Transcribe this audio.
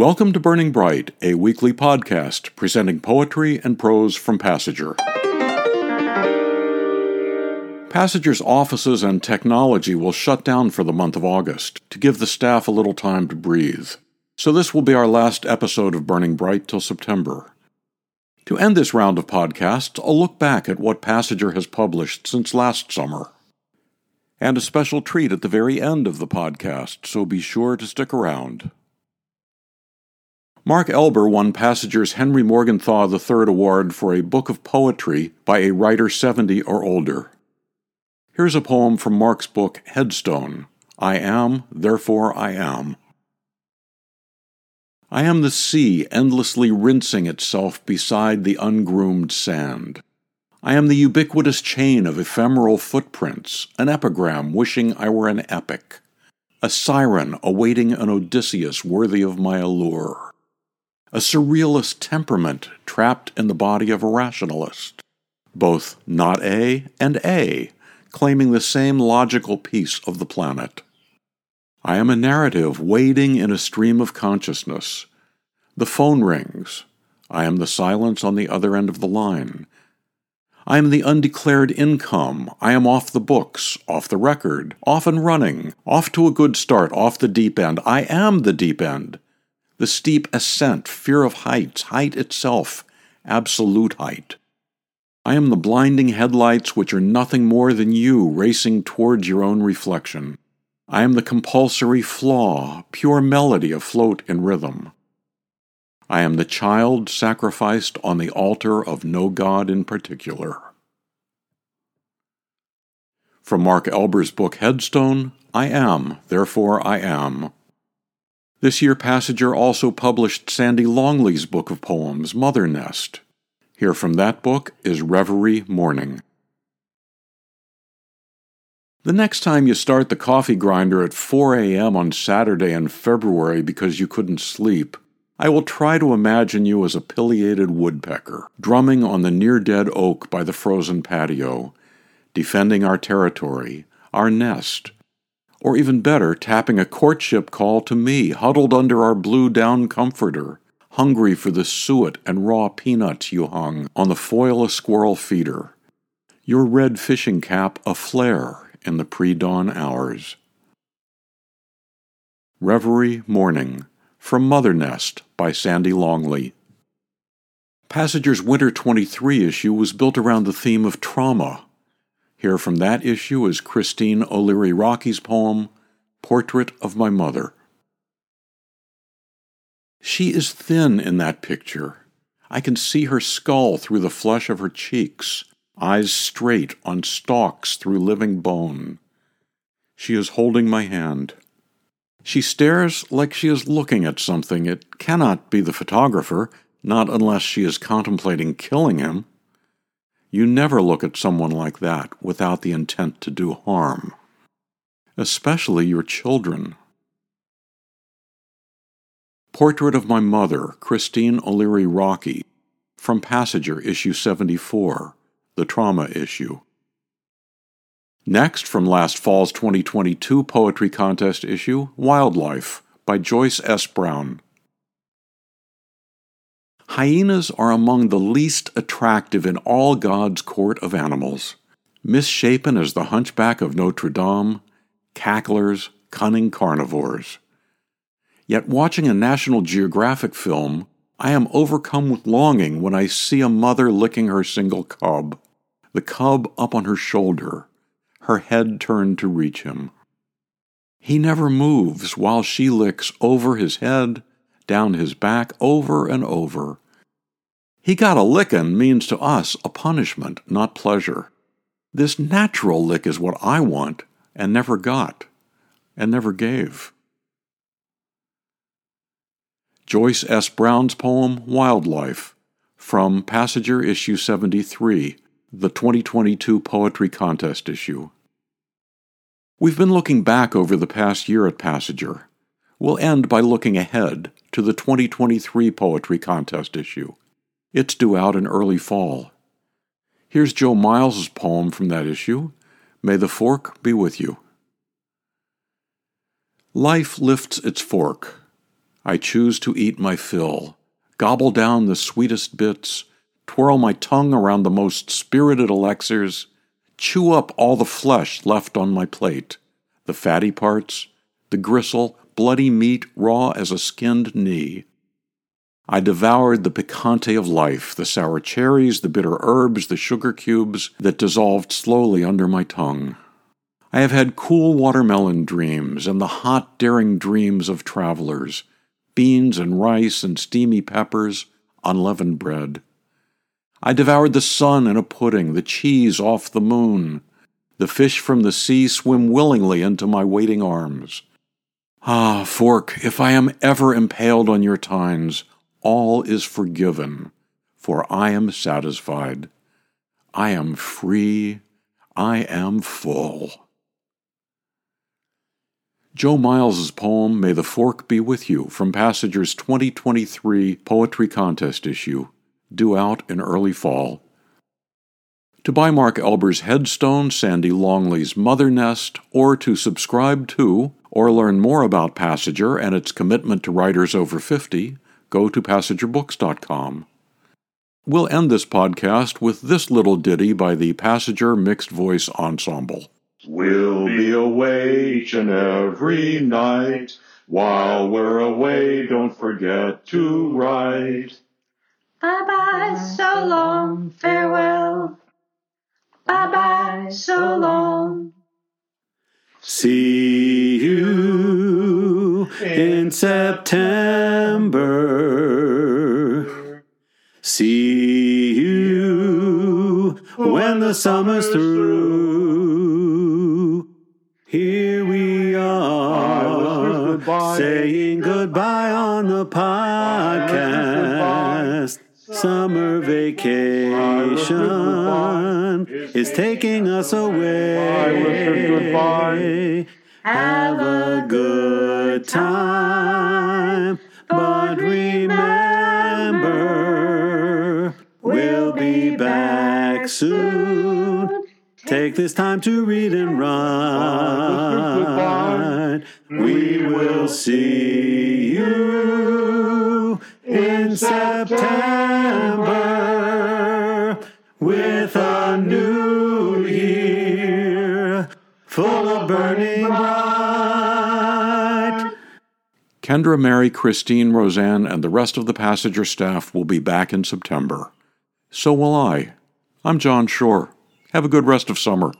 Welcome to Burning Bright, a weekly podcast presenting poetry and prose from Passager. Passager's offices and technology will shut down for the month of August to give the staff a little time to breathe. So, this will be our last episode of Burning Bright till September. To end this round of podcasts, I'll look back at what Passager has published since last summer. And a special treat at the very end of the podcast, so be sure to stick around. Mark Elber won Passager's Henry Morgenthau III Award for a book of poetry by a writer 70 or older. Here's a poem from Mark's book Headstone I Am, Therefore I Am. I am the sea endlessly rinsing itself beside the ungroomed sand. I am the ubiquitous chain of ephemeral footprints, an epigram wishing I were an epic, a siren awaiting an Odysseus worthy of my allure, a surrealist temperament trapped in the body of a rationalist, both not A and A, claiming the same logical piece of the planet. I am a narrative wading in a stream of consciousness. The phone rings. I am the silence on the other end of the line. I am the undeclared income. I am off the books, off the record, off and running, off to a good start, off the deep end. I am the deep end. The steep ascent, fear of heights, height itself, absolute height. I am the blinding headlights which are nothing more than you racing towards your own reflection. I am the compulsory flaw, pure melody afloat in rhythm. I am the child sacrificed on the altar of no God in particular. From Mark Elber's book Headstone, I Am, Therefore I Am. This year, Passager also published Sandy Longley's book of poems, Mother Nest. Here from that book is Reverie Morning. The next time you start the coffee grinder at 4 a.m. on Saturday in February because you couldn't sleep, I will try to imagine you as a pileated woodpecker, drumming on the near dead oak by the frozen patio, defending our territory, our nest, or even better, tapping a courtship call to me, huddled under our blue down comforter, hungry for the suet and raw peanuts you hung on the foil a squirrel feeder, your red fishing cap aflare in the pre dawn hours. Reverie Morning from Mother Nest by Sandy Longley. Passager's Winter 23 issue was built around the theme of trauma. Here from that issue is Christine O'Leary Rockey's poem, Portrait of My Mother. She is thin in that picture. I can see her skull through the flesh of her cheeks eyes straight on stalks through living bone. She is holding my hand. She stares like she is looking at something. It cannot be the photographer, not unless she is contemplating killing him. You never look at someone like that without the intent to do harm, especially your children. Portrait of My Mother, Christine O'Leary Rockey, from Passager, issue 74 the trauma issue. Next, from last fall's 2022 Poetry Contest issue, Wildlife by Joyce S. Brown. Hyenas are among the least attractive in all God's court of animals. Misshapen as the hunchback of Notre Dame, cacklers, cunning carnivores. Yet, watching a National Geographic film, I am overcome with longing when I see a mother licking her single cub the cub up on her shoulder, her head turned to reach him. He never moves while she licks over his head, down his back, over and over. He got a lickin' means to us a punishment, not pleasure. This natural lick is what I want and never got and never gave. Joyce S. Brown's poem Wildlife from Passager issue 73 the 2022 Poetry Contest issue. We've been looking back over the past year at Passager. We'll end by looking ahead to the 2023 Poetry Contest issue. It's due out in early fall. Here's Jo Miles's poem from that issue May the Fork Be With You. Life lifts its fork. I choose to eat my fill, gobble down the sweetest bits, twirl my tongue around the most spirited elixirs, chew up all the flesh left on my plate, the fatty parts, the gristle, bloody meat raw as a skinned knee. I devoured the picante of life, the sour cherries, the bitter herbs, the sugar cubes that dissolved slowly under my tongue. I have had cool watermelon dreams and the hot, daring dreams of travelers, beans and rice and steamy peppers, unleavened bread. I devoured the sun in a pudding, the cheese off the moon. The fish from the sea swim willingly into my waiting arms. Ah, fork, if I am ever impaled on your tines, all is forgiven, for I am satisfied. I am free. I am full. Jo Miles's poem May the Fork Be With You from Passager's 2023 Poetry Contest issue, due out in early fall. To buy Mark Elber's headstone, Sandy Longley's mother nest, or to subscribe to or learn more about Passager and its commitment to writers over 50, go to PassagerBooks.com. We'll end this podcast with this little ditty by the Passager Mixed Voice Ensemble. We'll be away each and every night. While we're away, don't forget to write. Bye bye, so long, farewell. Bye bye, so long. See you in September. See you when the summer's through. Here we are saying goodbye on the podcast. Summer vacation is taking us away. Have a good time, but remember, we'll be back soon. Take this time to read and write. We will see you in September Kendra, Mary, Christine, Roseanne, and the rest of the Passager staff will be back in September. So will I. I'm John Shore. Have a good rest of summer.